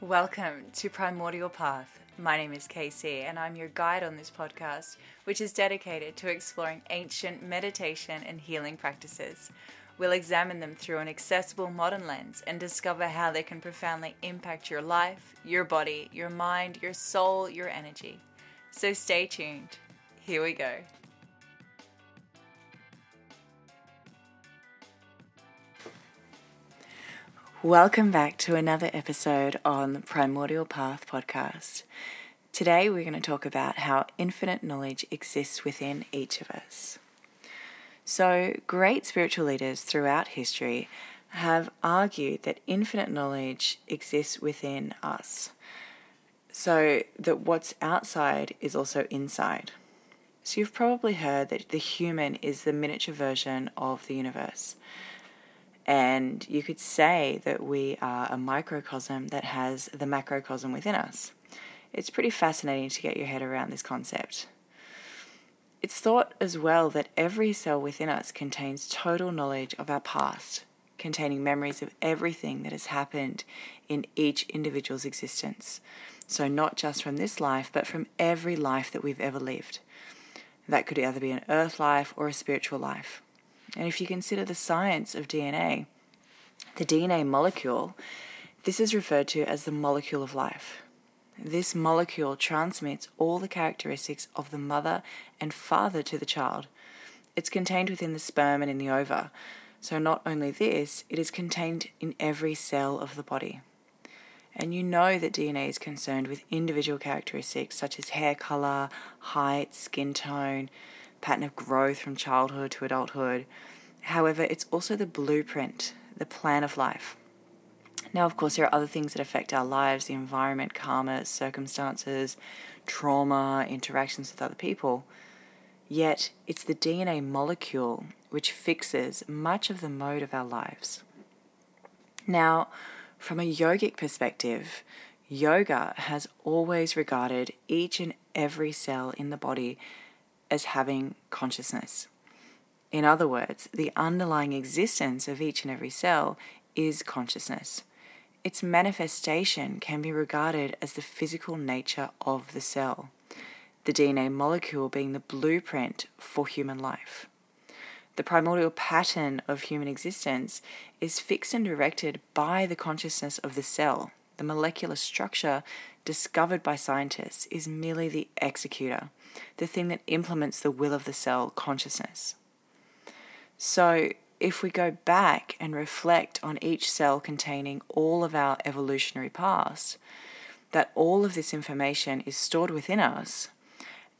Welcome to Primordial Path. My name is Casey, and I'm your guide on this podcast, which is dedicated to exploring ancient meditation and healing practices. We'll examine them through an accessible modern lens and discover how they can profoundly impact your life, your body, your mind, your soul, your energy. So stay tuned. Here we go. Welcome back to another episode on the Primordial Path podcast. Today we're going to talk about how infinite knowledge exists within each of us. So, great spiritual leaders throughout history have argued that infinite knowledge exists within us. So, that what's outside is also inside. So, you've probably heard that the human is the miniature version of the universe. And you could say that we are a microcosm that has the macrocosm within us. It's pretty fascinating to get your head around this concept. It's thought as well that every cell within us contains total knowledge of our past, containing memories of everything that has happened in each individual's existence. So, not just from this life, but from every life that we've ever lived. That could either be an earth life or a spiritual life. And if you consider the science of DNA, the DNA molecule, this is referred to as the molecule of life. This molecule transmits all the characteristics of the mother and father to the child. It's contained within the sperm and in the ova. So, not only this, it is contained in every cell of the body. And you know that DNA is concerned with individual characteristics such as hair color, height, skin tone, pattern of growth from childhood to adulthood. However, it's also the blueprint, the plan of life. Now, of course, there are other things that affect our lives the environment, karma, circumstances, trauma, interactions with other people. Yet, it's the DNA molecule which fixes much of the mode of our lives. Now, from a yogic perspective, yoga has always regarded each and every cell in the body as having consciousness. In other words, the underlying existence of each and every cell is consciousness. Its manifestation can be regarded as the physical nature of the cell, the DNA molecule being the blueprint for human life. The primordial pattern of human existence is fixed and directed by the consciousness of the cell. The molecular structure discovered by scientists is merely the executor, the thing that implements the will of the cell consciousness. So, if we go back and reflect on each cell containing all of our evolutionary past, that all of this information is stored within us,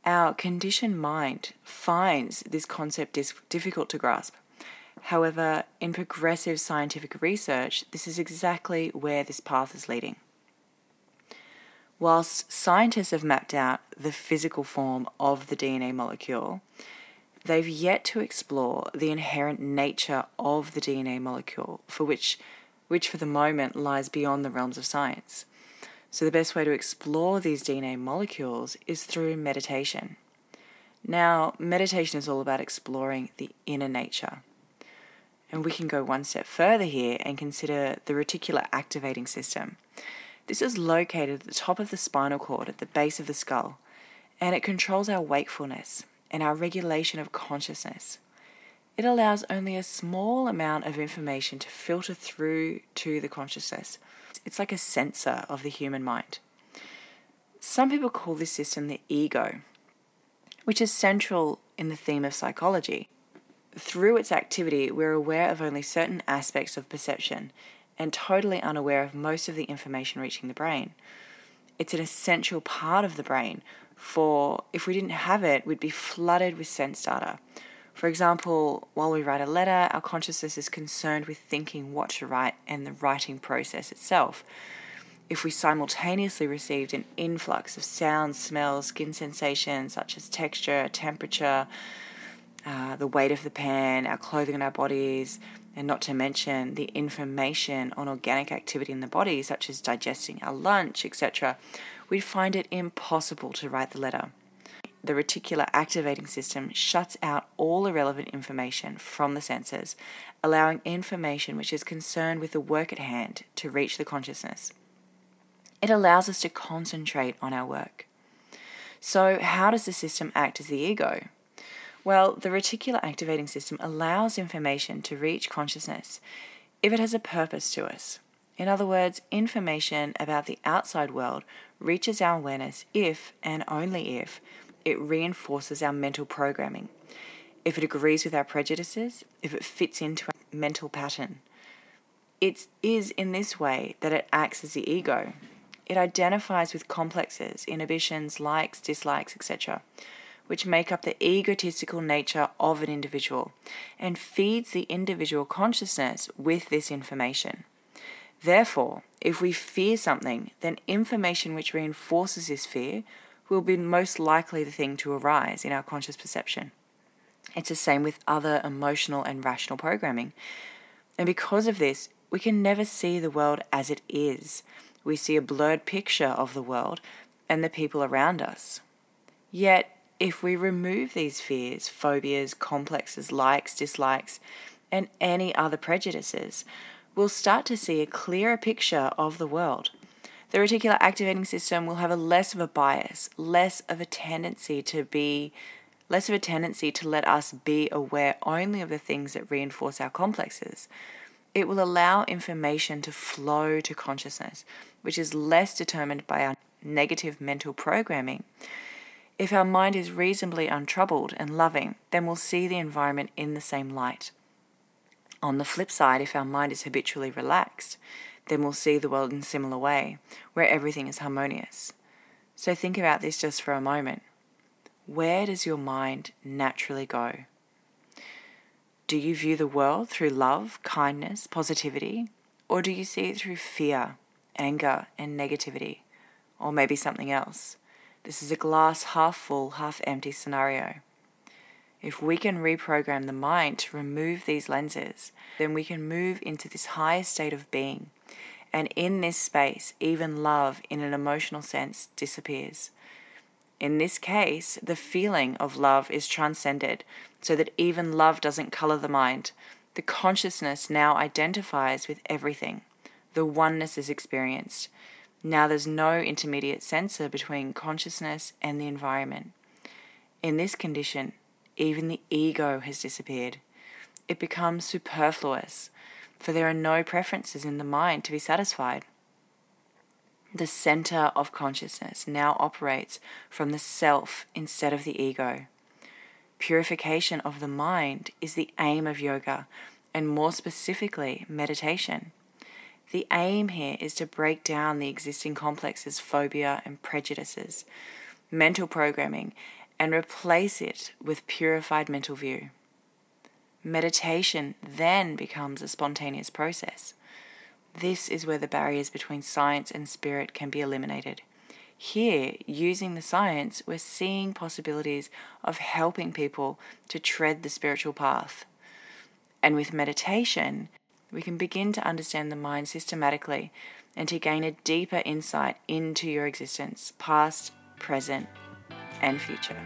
our conditioned mind finds this concept difficult to grasp. However, in progressive scientific research, this is exactly where this path is leading. Whilst scientists have mapped out the physical form of the DNA molecule, they've yet to explore the inherent nature of the DNA molecule, for which, which for the moment lies beyond the realms of science. So, the best way to explore these DNA molecules is through meditation. Now, meditation is all about exploring the inner nature. And we can go one step further here and consider the reticular activating system. This is located at the top of the spinal cord at the base of the skull, and it controls our wakefulness and our regulation of consciousness. It allows only a small amount of information to filter through to the consciousness. It's like a censor of the human mind. Some people call this system the ego, which is central in the theme of psychology. Through its activity, we're aware of only certain aspects of perception and totally unaware of most of the information reaching the brain. It's an essential part of the brain, for if we didn't have it, we'd be flooded with sense data. For example, while we write a letter, our consciousness is concerned with thinking what to write and the writing process itself. If we simultaneously received an influx of sounds, smells, skin sensations such as texture, temperature, uh, the weight of the pan, our clothing on our bodies, and not to mention the information on organic activity in the body, such as digesting our lunch, etc., we'd find it impossible to write the letter. The reticular activating system shuts out all irrelevant information from the senses, allowing information which is concerned with the work at hand to reach the consciousness. It allows us to concentrate on our work. So, how does the system act as the ego? Well, the reticular activating system allows information to reach consciousness if it has a purpose to us. In other words, information about the outside world reaches our awareness if and only if it reinforces our mental programming, if it agrees with our prejudices, if it fits into our mental pattern. It is in this way that it acts as the ego. It identifies with complexes, inhibitions, likes, dislikes, etc., which make up the egotistical nature of an individual and feeds the individual consciousness with this information. Therefore, if we fear something, then information which reinforces this fear will be most likely the thing to arise in our conscious perception. It's the same with other emotional and rational programming. And because of this, we can never see the world as it is. We see a blurred picture of the world and the people around us. Yet, if we remove these fears, phobias, complexes, likes, dislikes, and any other prejudices, we'll start to see a clearer picture of the world. The reticular activating system will have a less of a bias, less of a tendency to be less of a tendency to let us be aware only of the things that reinforce our complexes. It will allow information to flow to consciousness, which is less determined by our negative mental programming. If our mind is reasonably untroubled and loving, then we'll see the environment in the same light. On the flip side, if our mind is habitually relaxed, then we'll see the world in a similar way, where everything is harmonious. So think about this just for a moment. Where does your mind naturally go? Do you view the world through love, kindness, positivity, or do you see it through fear, anger, and negativity, or maybe something else? This is a glass half full, half empty scenario. If we can reprogram the mind to remove these lenses, then we can move into this higher state of being. And in this space, even love in an emotional sense disappears. In this case, the feeling of love is transcended so that even love doesn't color the mind. The consciousness now identifies with everything. The oneness is experienced. Now there's no intermediate censor between consciousness and the environment. In this condition, even the ego has disappeared. It becomes superfluous, for there are no preferences in the mind to be satisfied. The center of consciousness now operates from the self instead of the ego. Purification of the mind is the aim of yoga, and more specifically, meditation. The aim here is to break down the existing complexes, phobia, and prejudices, mental programming, and replace it with purified mental view. Meditation then becomes a spontaneous process. This is where the barriers between science and spirit can be eliminated. Here, using the science, we're seeing possibilities of helping people to tread the spiritual path. And with meditation, we can begin to understand the mind systematically and to gain a deeper insight into your existence, past, present, and future.